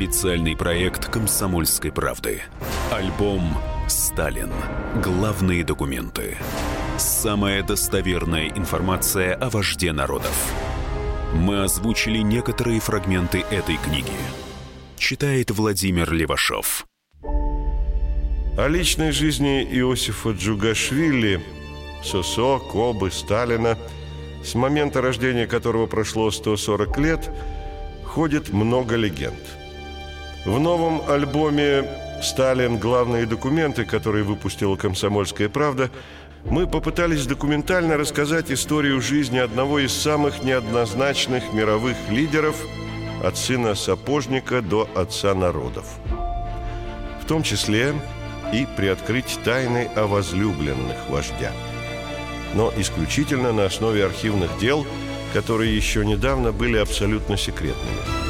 Специальный проект «Комсомольской правды». Альбом «Сталин. Главные документы». Самая достоверная информация о вожде народов. Мы озвучили некоторые фрагменты этой книги. Читает Владимир Левашов. О личной жизни Иосифа Джугашвили, Сосо, Кобы, Сталина, с момента рождения которого прошло 140 лет, ходит много легенд. В новом альбоме «Сталин. Главные документы», который выпустила «Комсомольская правда», мы попытались документально рассказать историю жизни одного из самых неоднозначных мировых лидеров от сына сапожника до отца народов. В том числе и приоткрыть тайны о возлюбленных вождя. Но исключительно на основе архивных дел, которые еще недавно были абсолютно секретными.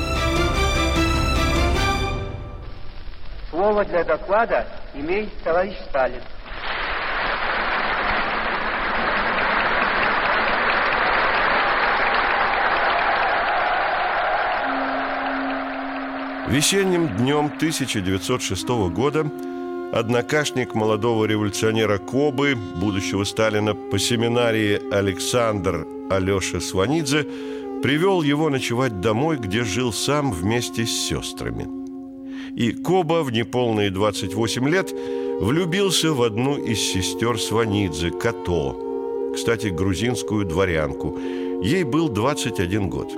Слово для доклада имеет товарищ Сталин. Весенним днем 1906 года однокашник молодого революционера Кобы, будущего Сталина, по семинарии Александр Алеша Сванидзе привел его ночевать домой, где жил сам вместе с сестрами. И Коба в неполные 28 лет влюбился в одну из сестер Сванидзе, Като, кстати, грузинскую дворянку. Ей был 21 год.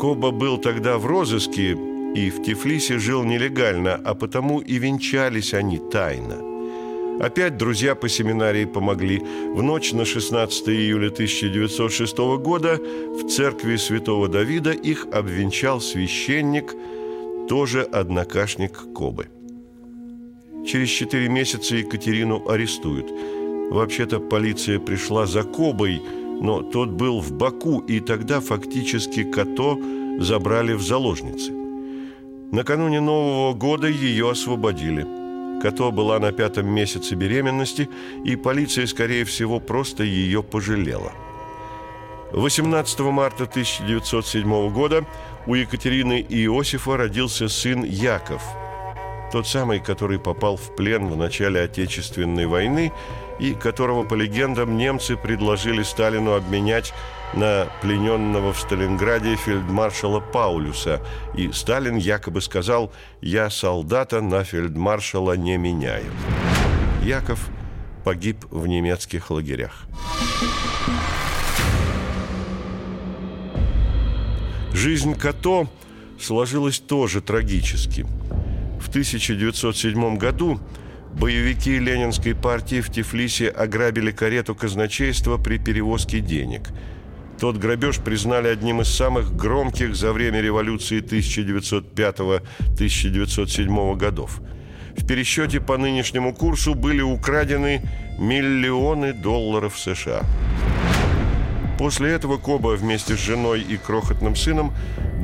Коба был тогда в розыске и в Тифлисе жил нелегально, а потому и венчались они тайно. Опять друзья по семинарии помогли. В ночь на 16 июля 1906 года в церкви святого Давида их обвенчал священник, тоже однокашник Кобы. Через четыре месяца Екатерину арестуют. Вообще-то полиция пришла за Кобой, но тот был в Баку, и тогда фактически Като забрали в заложницы. Накануне Нового года ее освободили. Като была на пятом месяце беременности, и полиция, скорее всего, просто ее пожалела. 18 марта 1907 года у Екатерины и Иосифа родился сын Яков, тот самый, который попал в плен в начале Отечественной войны и которого, по легендам, немцы предложили Сталину обменять на плененного в Сталинграде фельдмаршала Паулюса, и Сталин якобы сказал «Я солдата на фельдмаршала не меняю». Яков погиб в немецких лагерях. Жизнь Като сложилась тоже трагически. В 1907 году боевики Ленинской партии в Тифлисе ограбили карету казначейства при перевозке денег – тот грабеж признали одним из самых громких за время революции 1905-1907 годов. В пересчете по нынешнему курсу были украдены миллионы долларов США. После этого Коба вместе с женой и крохотным сыном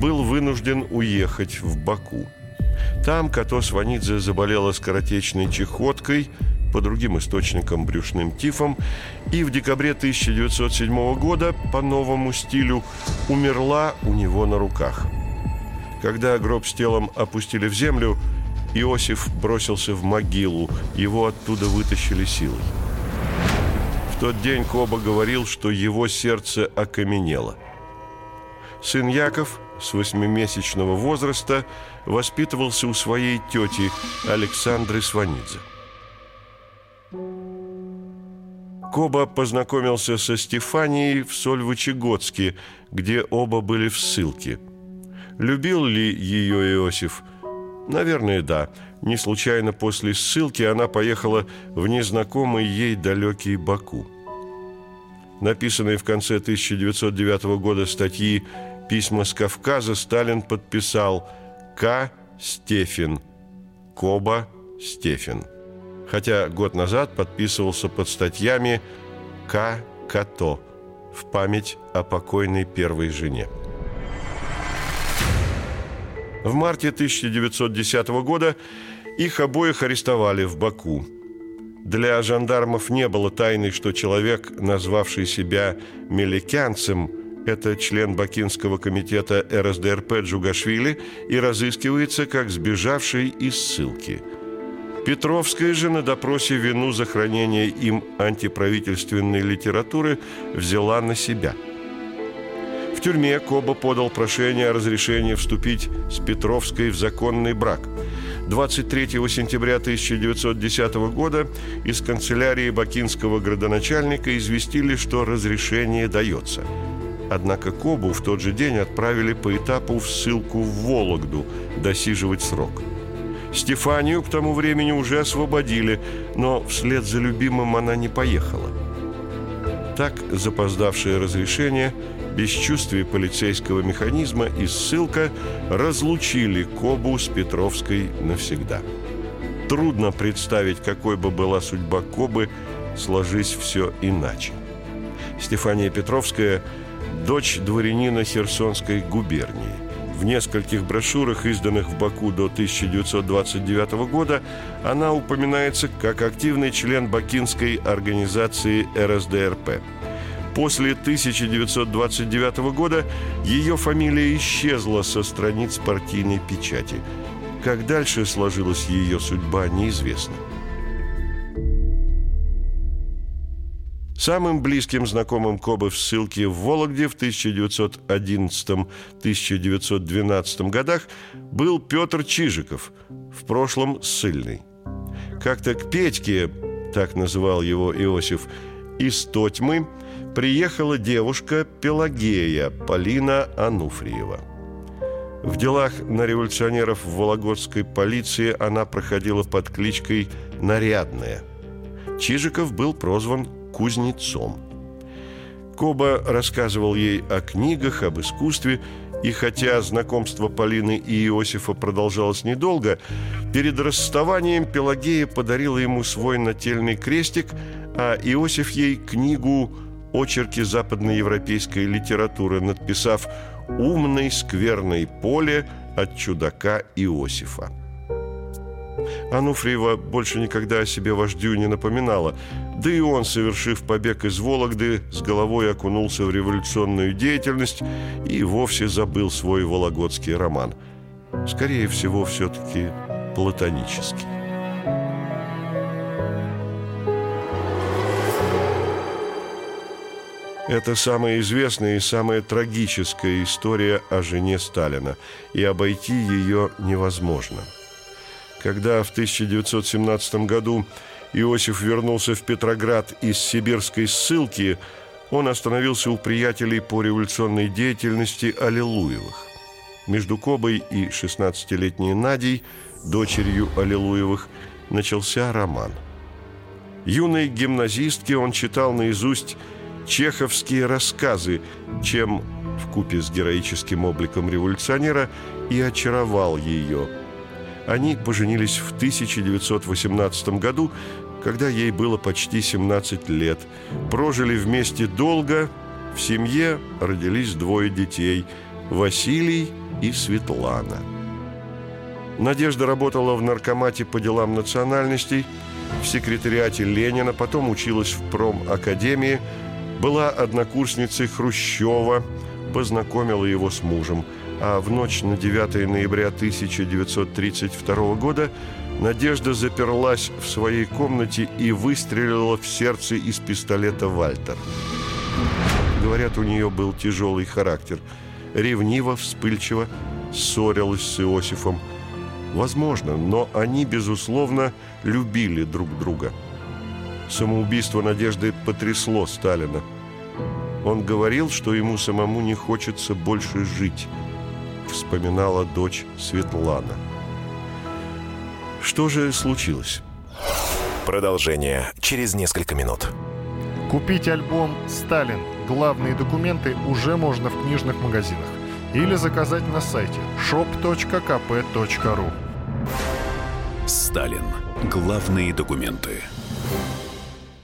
был вынужден уехать в Баку. Там Като Сванидзе заболела скоротечной чехоткой – по другим источникам брюшным тифом, и в декабре 1907 года по новому стилю умерла у него на руках. Когда гроб с телом опустили в землю, Иосиф бросился в могилу, его оттуда вытащили силой. Тот день Коба говорил, что его сердце окаменело. Сын Яков с восьмимесячного возраста воспитывался у своей тети Александры Сванидзе. Коба познакомился со Стефанией в Сольвычегодске, где оба были в ссылке. Любил ли ее Иосиф? Наверное, да. Не случайно после ссылки она поехала в незнакомый ей далекий Баку. Написанные в конце 1909 года статьи «Письма с Кавказа» Сталин подписал «К. Стефин», «Коба Стефин» хотя год назад подписывался под статьями К. Като в память о покойной первой жене. В марте 1910 года их обоих арестовали в Баку. Для жандармов не было тайны, что человек, назвавший себя меликянцем, Это член Бакинского комитета РСДРП Джугашвили и разыскивается как сбежавший из ссылки. Петровская же на допросе вину за хранение им антиправительственной литературы взяла на себя – в тюрьме Коба подал прошение о разрешении вступить с Петровской в законный брак. 23 сентября 1910 года из канцелярии бакинского градоначальника известили, что разрешение дается. Однако Кобу в тот же день отправили по этапу в ссылку в Вологду досиживать срок. Стефанию к тому времени уже освободили, но вслед за любимым она не поехала. Так запоздавшее разрешение – бесчувствие полицейского механизма и ссылка разлучили Кобу с Петровской навсегда. Трудно представить, какой бы была судьба Кобы, сложись все иначе. Стефания Петровская – дочь дворянина Херсонской губернии. В нескольких брошюрах, изданных в Баку до 1929 года, она упоминается как активный член бакинской организации РСДРП – После 1929 года ее фамилия исчезла со страниц партийной печати. Как дальше сложилась ее судьба, неизвестно. Самым близким знакомым Кобы в ссылке в Вологде в 1911-1912 годах был Петр Чижиков, в прошлом ссыльный. Как-то к Петьке, так называл его Иосиф, из Тотьмы – приехала девушка Пелагея Полина Ануфриева. В делах на революционеров в Вологодской полиции она проходила под кличкой «Нарядная». Чижиков был прозван «Кузнецом». Коба рассказывал ей о книгах, об искусстве, и хотя знакомство Полины и Иосифа продолжалось недолго, перед расставанием Пелагея подарила ему свой нательный крестик, а Иосиф ей книгу очерки западноевропейской литературы, надписав «Умный скверный поле от чудака Иосифа». Ануфриева больше никогда о себе вождю не напоминала, да и он, совершив побег из Вологды, с головой окунулся в революционную деятельность и вовсе забыл свой вологодский роман. Скорее всего, все-таки платонический. Это самая известная и самая трагическая история о жене Сталина, и обойти ее невозможно. Когда в 1917 году Иосиф вернулся в Петроград из сибирской ссылки, он остановился у приятелей по революционной деятельности Аллилуевых. Между Кобой и 16-летней Надей, дочерью Аллилуевых, начался роман. Юной гимназистке он читал наизусть чеховские рассказы, чем в купе с героическим обликом революционера и очаровал ее. Они поженились в 1918 году, когда ей было почти 17 лет. Прожили вместе долго, в семье родились двое детей – Василий и Светлана. Надежда работала в наркомате по делам национальностей, в секретариате Ленина, потом училась в промакадемии – была однокурсницей Хрущева, познакомила его с мужем, а в ночь на 9 ноября 1932 года Надежда заперлась в своей комнате и выстрелила в сердце из пистолета «Вальтер». Говорят, у нее был тяжелый характер. Ревниво, вспыльчиво, ссорилась с Иосифом. Возможно, но они, безусловно, любили друг друга – Самоубийство Надежды потрясло Сталина. Он говорил, что ему самому не хочется больше жить, вспоминала дочь Светлана. Что же случилось? Продолжение через несколько минут. Купить альбом «Сталин. Главные документы» уже можно в книжных магазинах или заказать на сайте shop.kp.ru Сталин. Главные документы.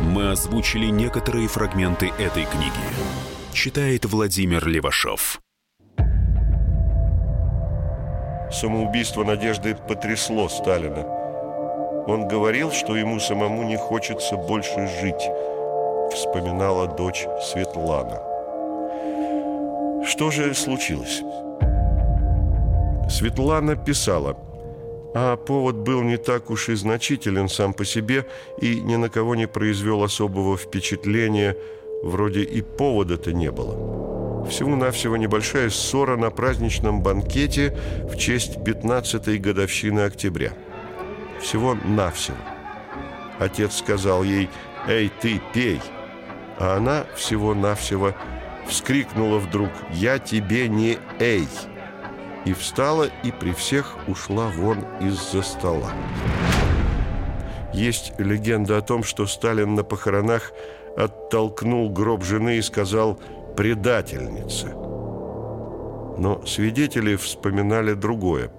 Мы озвучили некоторые фрагменты этой книги. Читает Владимир Левашов. Самоубийство Надежды потрясло Сталина. Он говорил, что ему самому не хочется больше жить, вспоминала дочь Светлана. Что же случилось? Светлана писала, а повод был не так уж и значителен сам по себе и ни на кого не произвел особого впечатления, вроде и повода-то не было. Всего-навсего небольшая ссора на праздничном банкете в честь 15-й годовщины октября. Всего-навсего. Отец сказал ей «Эй, ты, пей!» А она всего-навсего вскрикнула вдруг «Я тебе не эй!» И встала и при всех ушла вон из-за стола. Есть легенда о том, что Сталин на похоронах оттолкнул гроб жены и сказал «предательница». Но свидетели вспоминали другое.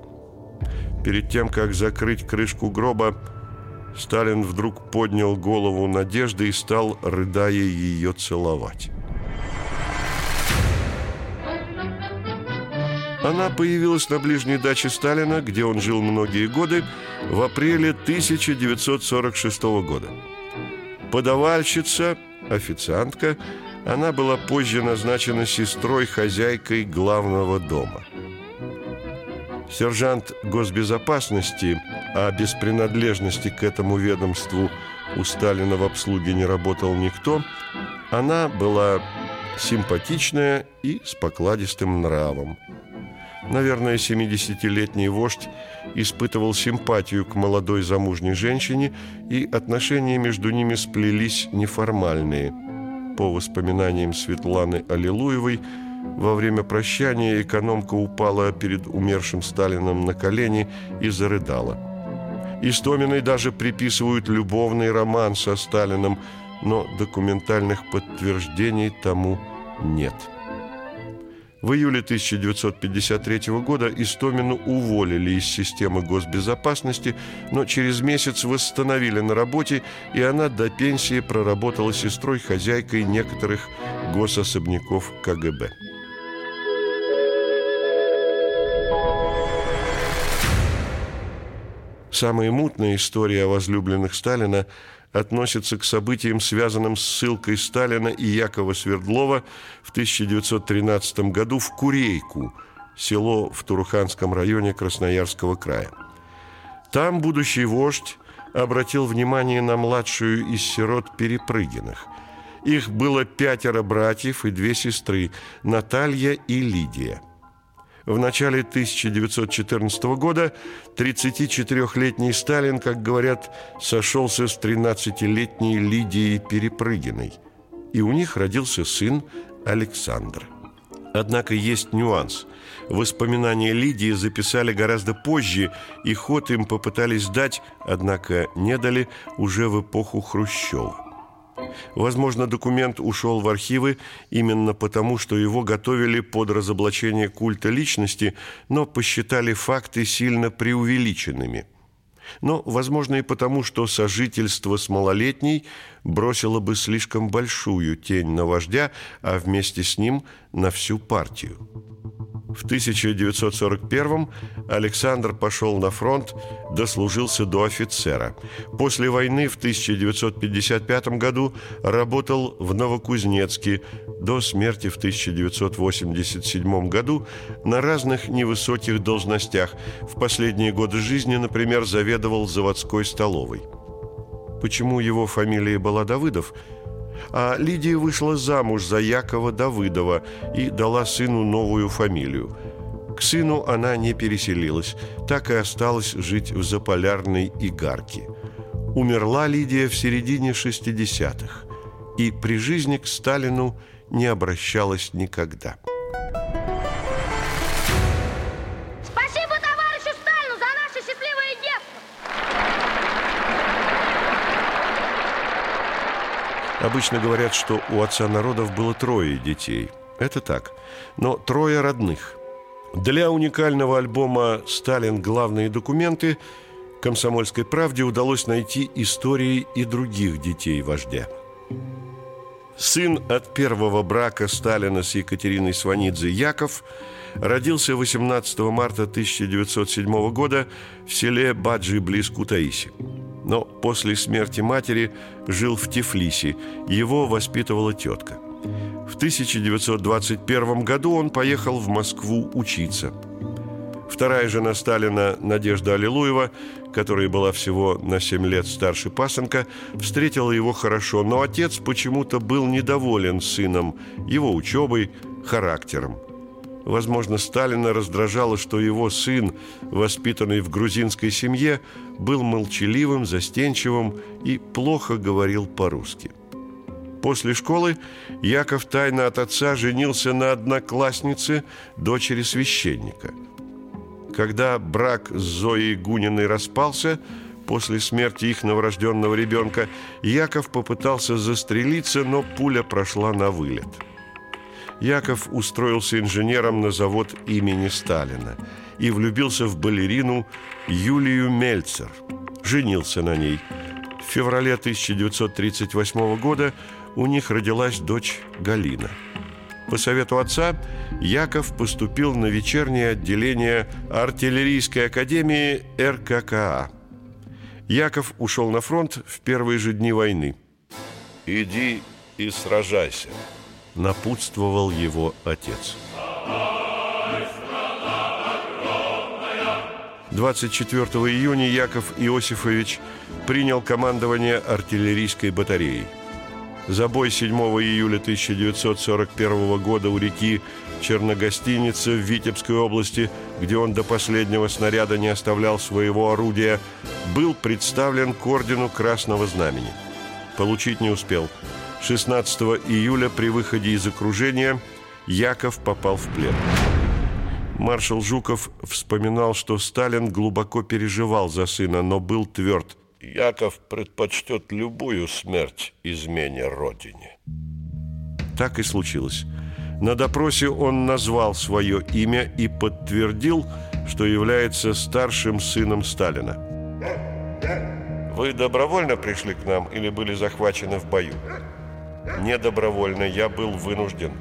Перед тем, как закрыть крышку гроба, Сталин вдруг поднял голову Надежды и стал, рыдая, ее целовать. Она появилась на ближней даче Сталина, где он жил многие годы, в апреле 1946 года. Подавальщица, официантка, она была позже назначена сестрой-хозяйкой главного дома. Сержант госбезопасности, а без принадлежности к этому ведомству у Сталина в обслуге не работал никто, она была симпатичная и с покладистым нравом. Наверное, 70-летний вождь испытывал симпатию к молодой замужней женщине, и отношения между ними сплелись неформальные. По воспоминаниям Светланы Аллилуевой, во время прощания экономка упала перед умершим Сталином на колени и зарыдала. Истоминой даже приписывают любовный роман со Сталином, но документальных подтверждений тому нет. В июле 1953 года Истомину уволили из системы госбезопасности, но через месяц восстановили на работе, и она до пенсии проработала сестрой-хозяйкой некоторых госособняков КГБ. Самая мутная история о возлюбленных Сталина – относится к событиям, связанным с ссылкой Сталина и Якова Свердлова в 1913 году в Курейку, село в Туруханском районе Красноярского края. Там будущий вождь обратил внимание на младшую из сирот Перепрыгиных. Их было пятеро братьев и две сестры – Наталья и Лидия – в начале 1914 года 34-летний Сталин, как говорят, сошелся с 13-летней Лидией Перепрыгиной. И у них родился сын Александр. Однако есть нюанс. Воспоминания Лидии записали гораздо позже, и ход им попытались дать, однако не дали, уже в эпоху Хрущева. Возможно, документ ушел в архивы именно потому, что его готовили под разоблачение культа личности, но посчитали факты сильно преувеличенными. Но, возможно, и потому, что сожительство с малолетней бросило бы слишком большую тень на вождя, а вместе с ним на всю партию. В 1941 Александр пошел на фронт, дослужился до офицера. После войны в 1955 году работал в Новокузнецке, до смерти в 1987 году на разных невысоких должностях. В последние годы жизни, например, заведовал заводской столовой. Почему его фамилия была Давыдов – а Лидия вышла замуж за Якова Давыдова и дала сыну новую фамилию. К сыну она не переселилась, так и осталась жить в заполярной Игарке. Умерла Лидия в середине 60-х и при жизни к Сталину не обращалась никогда. Обычно говорят, что у отца народов было трое детей. Это так. Но трое родных. Для уникального альбома «Сталин. Главные документы» «Комсомольской правде» удалось найти истории и других детей вождя. Сын от первого брака Сталина с Екатериной Сванидзе Яков родился 18 марта 1907 года в селе Баджи близ Кутаиси. Но после смерти матери жил в Тифлисе, его воспитывала тетка – в 1921 году он поехал в Москву учиться. Вторая жена Сталина, Надежда Аллилуева, которая была всего на 7 лет старше пасынка, встретила его хорошо, но отец почему-то был недоволен сыном, его учебой, характером. Возможно, Сталина раздражало, что его сын, воспитанный в грузинской семье, был молчаливым, застенчивым и плохо говорил по-русски. После школы Яков тайно от отца женился на однокласснице, дочери священника. Когда брак с Зоей Гуниной распался, после смерти их новорожденного ребенка, Яков попытался застрелиться, но пуля прошла на вылет. Яков устроился инженером на завод имени Сталина и влюбился в балерину Юлию Мельцер. Женился на ней. В феврале 1938 года у них родилась дочь Галина. По совету отца Яков поступил на вечернее отделение артиллерийской академии РККА. Яков ушел на фронт в первые же дни войны. «Иди и сражайся», – напутствовал его отец. 24 июня Яков Иосифович принял командование артиллерийской батареей – за бой 7 июля 1941 года у реки Черногостиница в Витебской области, где он до последнего снаряда не оставлял своего орудия, был представлен к ордену Красного Знамени. Получить не успел. 16 июля при выходе из окружения Яков попал в плен. Маршал Жуков вспоминал, что Сталин глубоко переживал за сына, но был тверд – Яков предпочтет любую смерть измене Родине. Так и случилось. На допросе он назвал свое имя и подтвердил, что является старшим сыном Сталина. Вы добровольно пришли к нам или были захвачены в бою? Не добровольно, я был вынужден.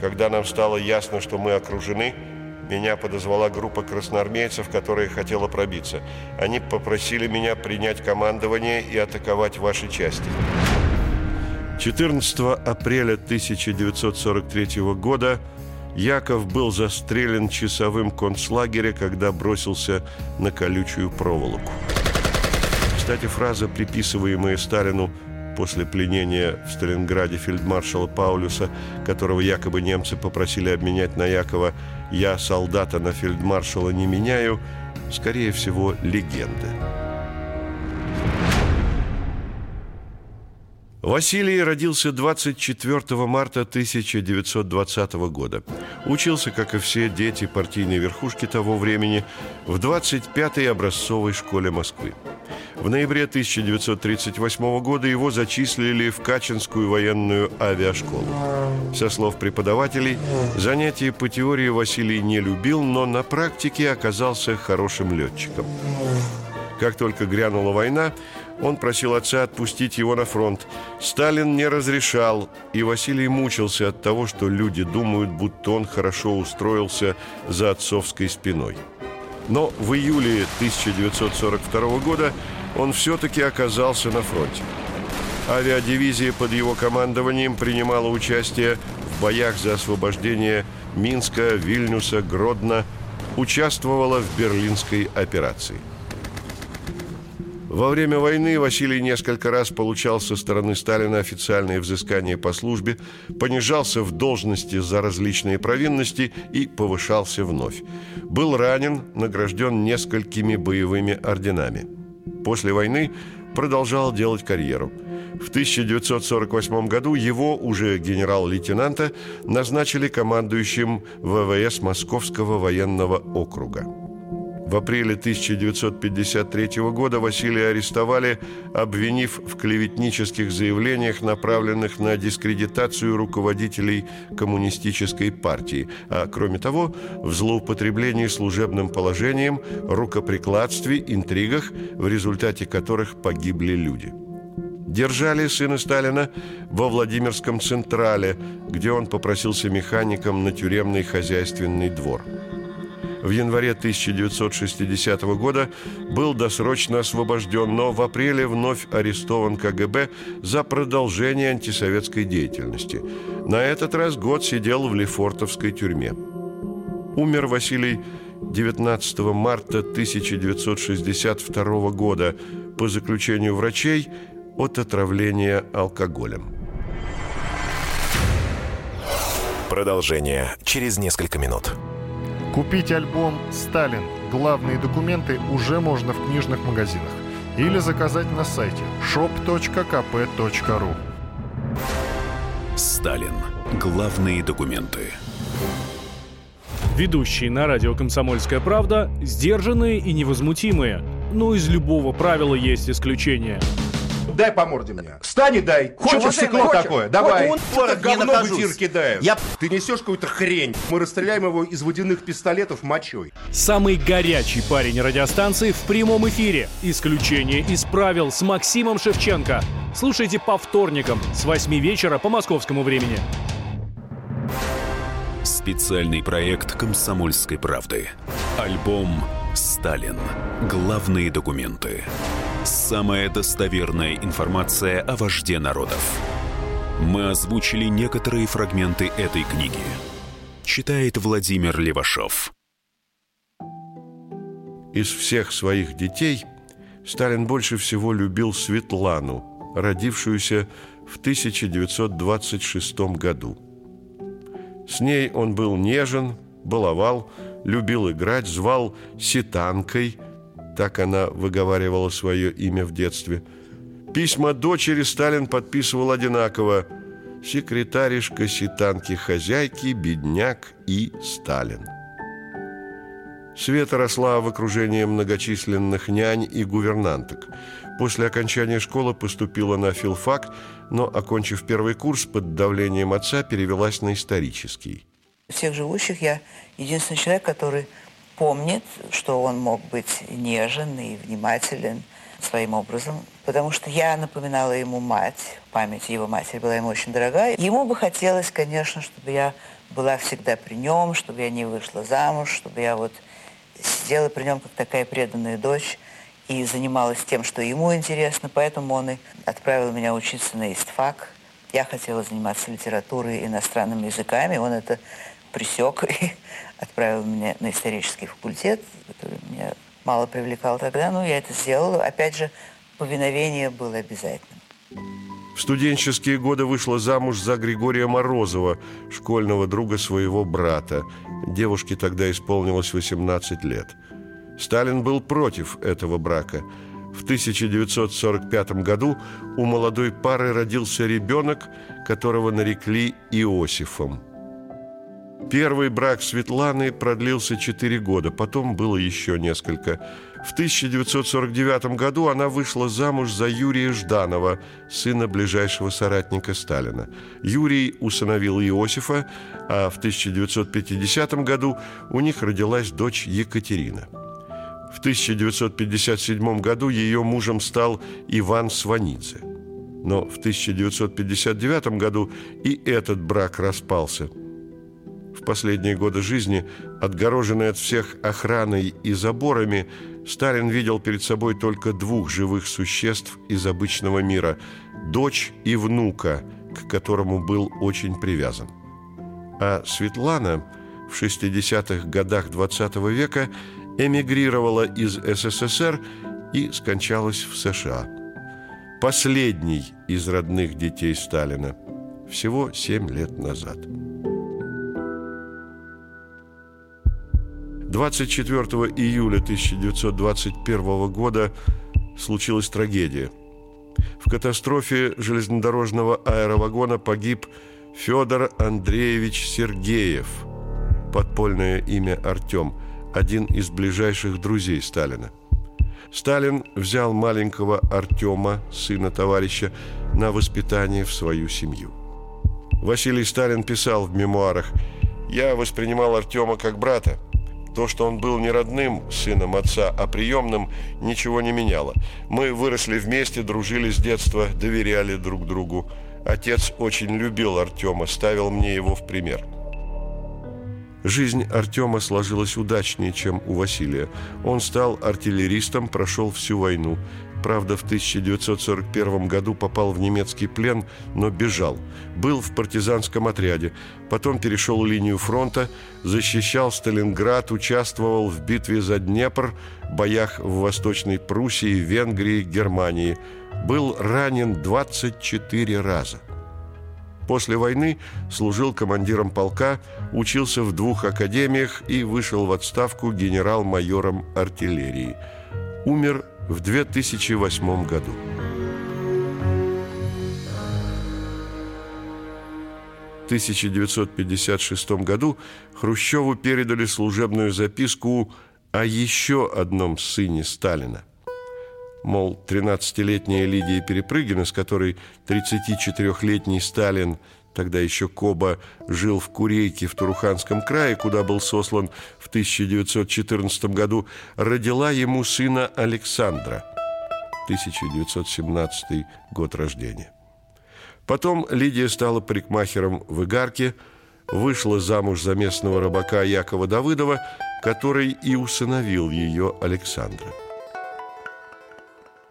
Когда нам стало ясно, что мы окружены – меня подозвала группа красноармейцев, которая хотела пробиться. Они попросили меня принять командование и атаковать ваши части. 14 апреля 1943 года Яков был застрелен часовым концлагеря, когда бросился на колючую проволоку. Кстати, фраза, приписываемая Сталину после пленения в Сталинграде фельдмаршала Паулюса, которого якобы немцы попросили обменять на Якова «Я солдата на фельдмаршала не меняю», скорее всего, легенда. Василий родился 24 марта 1920 года. Учился, как и все дети партийной верхушки того времени, в 25-й образцовой школе Москвы. В ноябре 1938 года его зачислили в Качинскую военную авиашколу. Со слов преподавателей, занятия по теории Василий не любил, но на практике оказался хорошим летчиком. Как только грянула война, он просил отца отпустить его на фронт. Сталин не разрешал, и Василий мучился от того, что люди думают, будто он хорошо устроился за отцовской спиной. Но в июле 1942 года он все-таки оказался на фронте. Авиадивизия под его командованием принимала участие в боях за освобождение Минска, Вильнюса, Гродно, участвовала в Берлинской операции. Во время войны Василий несколько раз получал со стороны Сталина официальные взыскания по службе, понижался в должности за различные провинности и повышался вновь. Был ранен, награжден несколькими боевыми орденами – После войны продолжал делать карьеру. В 1948 году его, уже генерал-лейтенанта, назначили командующим ВВС Московского военного округа. В апреле 1953 года Василия арестовали, обвинив в клеветнических заявлениях, направленных на дискредитацию руководителей коммунистической партии, а кроме того, в злоупотреблении служебным положением, рукоприкладстве, интригах, в результате которых погибли люди. Держали сына Сталина во Владимирском Централе, где он попросился механиком на тюремный хозяйственный двор – в январе 1960 года был досрочно освобожден, но в апреле вновь арестован КГБ за продолжение антисоветской деятельности. На этот раз год сидел в Лефортовской тюрьме. Умер Василий 19 марта 1962 года по заключению врачей от отравления алкоголем. Продолжение через несколько минут. Купить альбом «Сталин. Главные документы» уже можно в книжных магазинах или заказать на сайте shop.kp.ru Сталин. Главные документы. Ведущие на радио «Комсомольская правда» сдержанные и невозмутимые. Но из любого правила есть исключение – Дай по морде мне. Встань и дай. Хочешь стекло такое? Давай. Вот он, говно в эфир кидает. Я... Ты несешь какую-то хрень. Мы расстреляем его из водяных пистолетов мочой. Самый горячий парень радиостанции в прямом эфире. Исключение из правил с Максимом Шевченко. Слушайте по вторникам с 8 вечера по московскому времени. Специальный проект «Комсомольской правды». Альбом «Сталин. Главные документы». Самая достоверная информация о вожде народов. Мы озвучили некоторые фрагменты этой книги. Читает Владимир Левашов. Из всех своих детей Сталин больше всего любил Светлану, родившуюся в 1926 году. С ней он был нежен, баловал, любил играть, звал «ситанкой», так она выговаривала свое имя в детстве. Письма дочери Сталин подписывал одинаково «Секретаришка ситанки хозяйки, бедняк и Сталин». Света росла в окружении многочисленных нянь и гувернанток. После окончания школы поступила на филфак, но, окончив первый курс, под давлением отца перевелась на исторический. Всех живущих я единственный человек, который помнит, что он мог быть нежен и внимателен своим образом, потому что я напоминала ему мать, память его матери была ему очень дорогая. Ему бы хотелось, конечно, чтобы я была всегда при нем, чтобы я не вышла замуж, чтобы я вот сидела при нем как такая преданная дочь и занималась тем, что ему интересно, поэтому он и отправил меня учиться на истфак. Я хотела заниматься литературой иностранными языками, он это присек и отправил меня на исторический факультет, который меня мало привлекал тогда, но я это сделала. Опять же, повиновение было обязательным. В студенческие годы вышла замуж за Григория Морозова, школьного друга своего брата. Девушке тогда исполнилось 18 лет. Сталин был против этого брака. В 1945 году у молодой пары родился ребенок, которого нарекли Иосифом – Первый брак Светланы продлился 4 года, потом было еще несколько. В 1949 году она вышла замуж за Юрия Жданова, сына ближайшего соратника Сталина. Юрий усыновил Иосифа, а в 1950 году у них родилась дочь Екатерина. В 1957 году ее мужем стал Иван Сванидзе. Но в 1959 году и этот брак распался – в последние годы жизни, отгороженный от всех охраной и заборами, Сталин видел перед собой только двух живых существ из обычного мира – дочь и внука, к которому был очень привязан. А Светлана в 60-х годах XX -го века эмигрировала из СССР и скончалась в США. Последний из родных детей Сталина. Всего семь лет назад. 24 июля 1921 года случилась трагедия. В катастрофе железнодорожного аэровагона погиб Федор Андреевич Сергеев, подпольное имя Артем, один из ближайших друзей Сталина. Сталин взял маленького Артема, сына товарища, на воспитание в свою семью. Василий Сталин писал в мемуарах «Я воспринимал Артема как брата. То, что он был не родным сыном отца, а приемным, ничего не меняло. Мы выросли вместе, дружили с детства, доверяли друг другу. Отец очень любил Артема, ставил мне его в пример». Жизнь Артема сложилась удачнее, чем у Василия. Он стал артиллеристом, прошел всю войну. Правда, в 1941 году попал в немецкий плен, но бежал. Был в партизанском отряде. Потом перешел линию фронта, защищал Сталинград, участвовал в битве за Днепр, боях в Восточной Пруссии, Венгрии, Германии. Был ранен 24 раза. После войны служил командиром полка, учился в двух академиях и вышел в отставку генерал-майором артиллерии. Умер в 2008 году. В 1956 году Хрущеву передали служебную записку о еще одном сыне Сталина – Мол, 13-летняя Лидия Перепрыгина, с которой 34-летний Сталин, тогда еще Коба, жил в Курейке в Туруханском крае, куда был сослан в 1914 году, родила ему сына Александра, 1917 год рождения. Потом Лидия стала парикмахером в Игарке, вышла замуж за местного рыбака Якова Давыдова, который и усыновил ее Александра.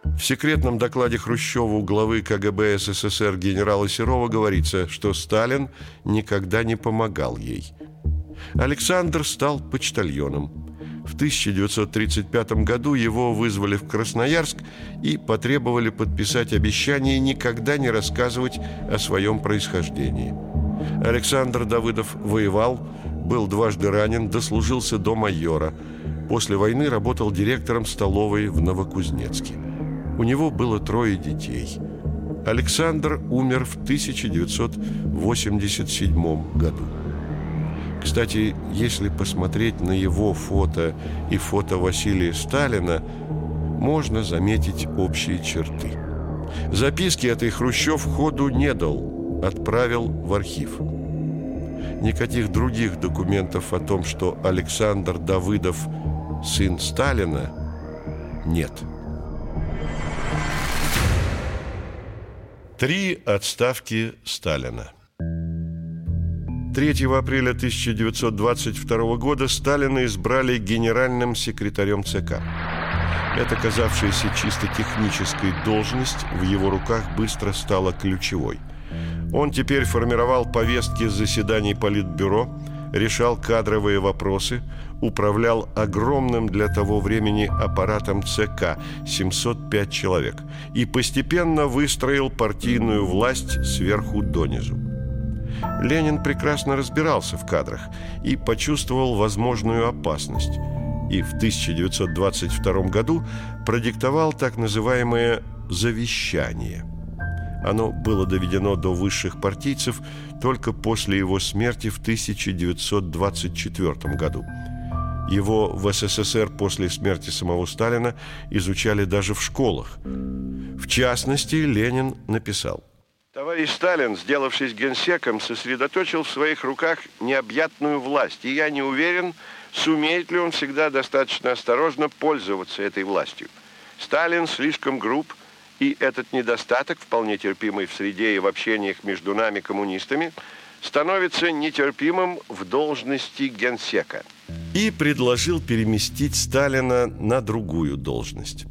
В секретном докладе Хрущеву главы КГБ СССР генерала Серова говорится, что Сталин никогда не помогал ей. Александр стал почтальоном. В 1935 году его вызвали в Красноярск и потребовали подписать обещание никогда не рассказывать о своем происхождении. Александр Давыдов воевал, был дважды ранен, дослужился до майора. После войны работал директором столовой в Новокузнецке. У него было трое детей. Александр умер в 1987 году. Кстати, если посмотреть на его фото и фото Василия Сталина, можно заметить общие черты. Записки этой Хрущев ходу не дал, отправил в архив. Никаких других документов о том, что Александр Давыдов – сын Сталина, нет – Три отставки Сталина. 3 апреля 1922 года Сталина избрали генеральным секретарем ЦК. Эта казавшаяся чисто технической должность в его руках быстро стала ключевой. Он теперь формировал повестки заседаний Политбюро, решал кадровые вопросы, управлял огромным для того времени аппаратом ЦК 705 человек и постепенно выстроил партийную власть сверху донизу. Ленин прекрасно разбирался в кадрах и почувствовал возможную опасность. И в 1922 году продиктовал так называемое «завещание». Оно было доведено до высших партийцев только после его смерти в 1924 году. Его в СССР после смерти самого Сталина изучали даже в школах. В частности, Ленин написал. Товарищ Сталин, сделавшись генсеком, сосредоточил в своих руках необъятную власть, и я не уверен, сумеет ли он всегда достаточно осторожно пользоваться этой властью. Сталин слишком груб, и этот недостаток, вполне терпимый в среде и в общениях между нами, коммунистами, становится нетерпимым в должности генсека. И предложил переместить Сталина на другую должность.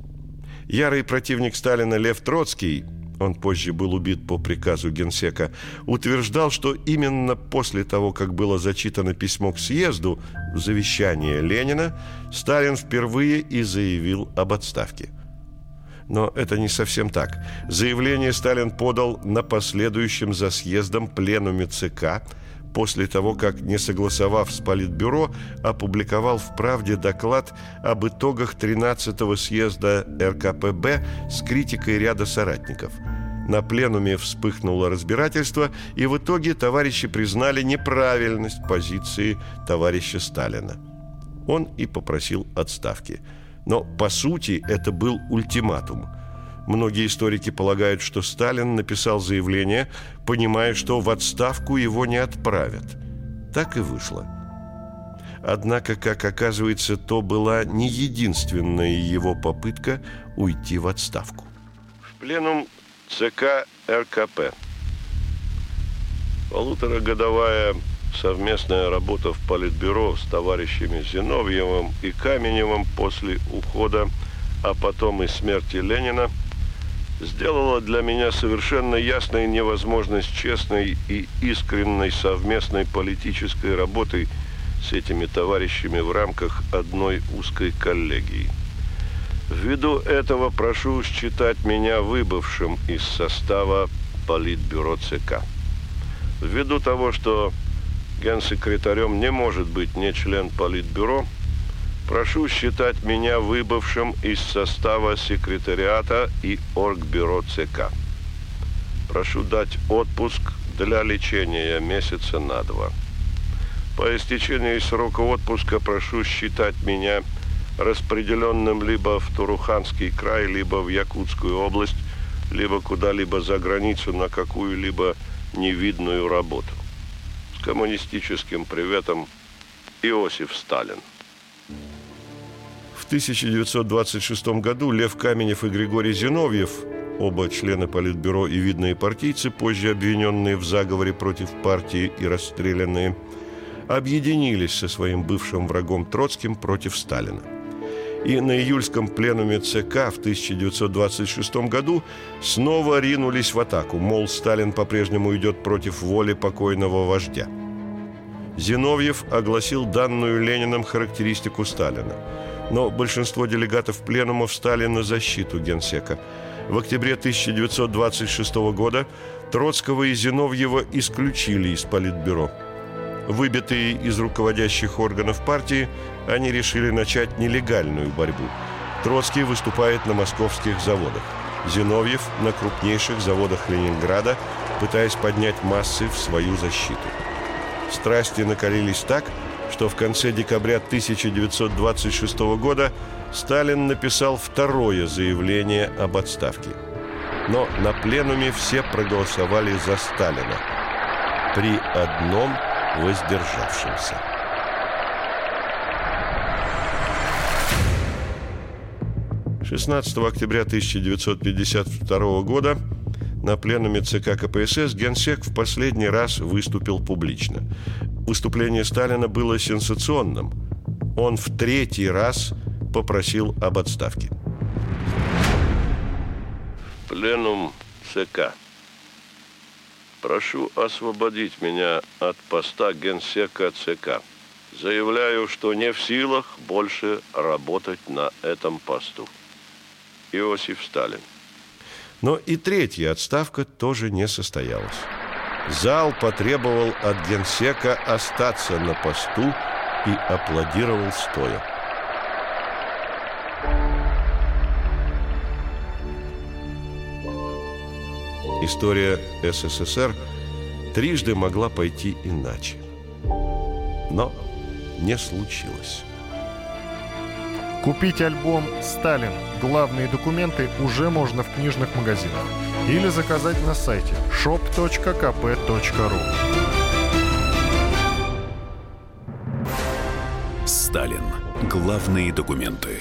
Ярый противник Сталина Лев Троцкий, он позже был убит по приказу генсека, утверждал, что именно после того, как было зачитано письмо к съезду, завещание Ленина, Сталин впервые и заявил об отставке – но это не совсем так. Заявление Сталин подал на последующем за съездом пленуме ЦК после того, как, не согласовав с Политбюро, опубликовал в «Правде» доклад об итогах 13-го съезда РКПБ с критикой ряда соратников. На пленуме вспыхнуло разбирательство, и в итоге товарищи признали неправильность позиции товарища Сталина. он и попросил отставки. Но, по сути, это был ультиматум. Многие историки полагают, что Сталин написал заявление, понимая, что в отставку его не отправят. Так и вышло. Однако, как оказывается, то была не единственная его попытка уйти в отставку. В пленум ЦК РКП полуторагодовая совместная работа в Политбюро с товарищами Зиновьевым и Каменевым после ухода, а потом и смерти Ленина, сделала для меня совершенно ясной невозможность честной и искренней совместной политической работы с этими товарищами в рамках одной узкой коллегии. Ввиду этого прошу считать меня выбывшим из состава Политбюро ЦК. Ввиду того, что генсекретарем не может быть не член Политбюро, прошу считать меня выбывшим из состава секретариата и Оргбюро ЦК. Прошу дать отпуск для лечения месяца на два. По истечении срока отпуска прошу считать меня распределенным либо в Туруханский край, либо в Якутскую область, либо куда-либо за границу на какую-либо невидную работу коммунистическим приветом Иосиф Сталин. В 1926 году Лев Каменев и Григорий Зиновьев, оба члены Политбюро и видные партийцы, позже обвиненные в заговоре против партии и расстрелянные, объединились со своим бывшим врагом Троцким против Сталина – и на июльском пленуме ЦК в 1926 году снова ринулись в атаку, мол, Сталин по-прежнему идет против воли покойного вождя. Зиновьев огласил данную Лениным характеристику Сталина. Но большинство делегатов пленума встали на защиту генсека. В октябре 1926 года Троцкого и Зиновьева исключили из Политбюро. Выбитые из руководящих органов партии, они решили начать нелегальную борьбу. Троцкий выступает на московских заводах. Зиновьев на крупнейших заводах Ленинграда, пытаясь поднять массы в свою защиту. Страсти накалились так, что в конце декабря 1926 года Сталин написал второе заявление об отставке. Но на пленуме все проголосовали за Сталина. При одном воздержавшимся. Шестнадцатого октября 1952 года на пленуме ЦК КПСС генсек в последний раз выступил публично. Выступление Сталина было сенсационным. Он в третий раз попросил об отставке. Пленум ЦК. Прошу освободить меня от поста генсека ЦК. Заявляю, что не в силах больше работать на этом посту. Иосиф Сталин. Но и третья отставка тоже не состоялась. Зал потребовал от генсека остаться на посту и аплодировал стоя. История СССР трижды могла пойти иначе. Но не случилось. Купить альбом «Сталин. Главные документы» уже можно в книжных магазинах или заказать на сайте shop.kp.ru Сталин. Главные документы.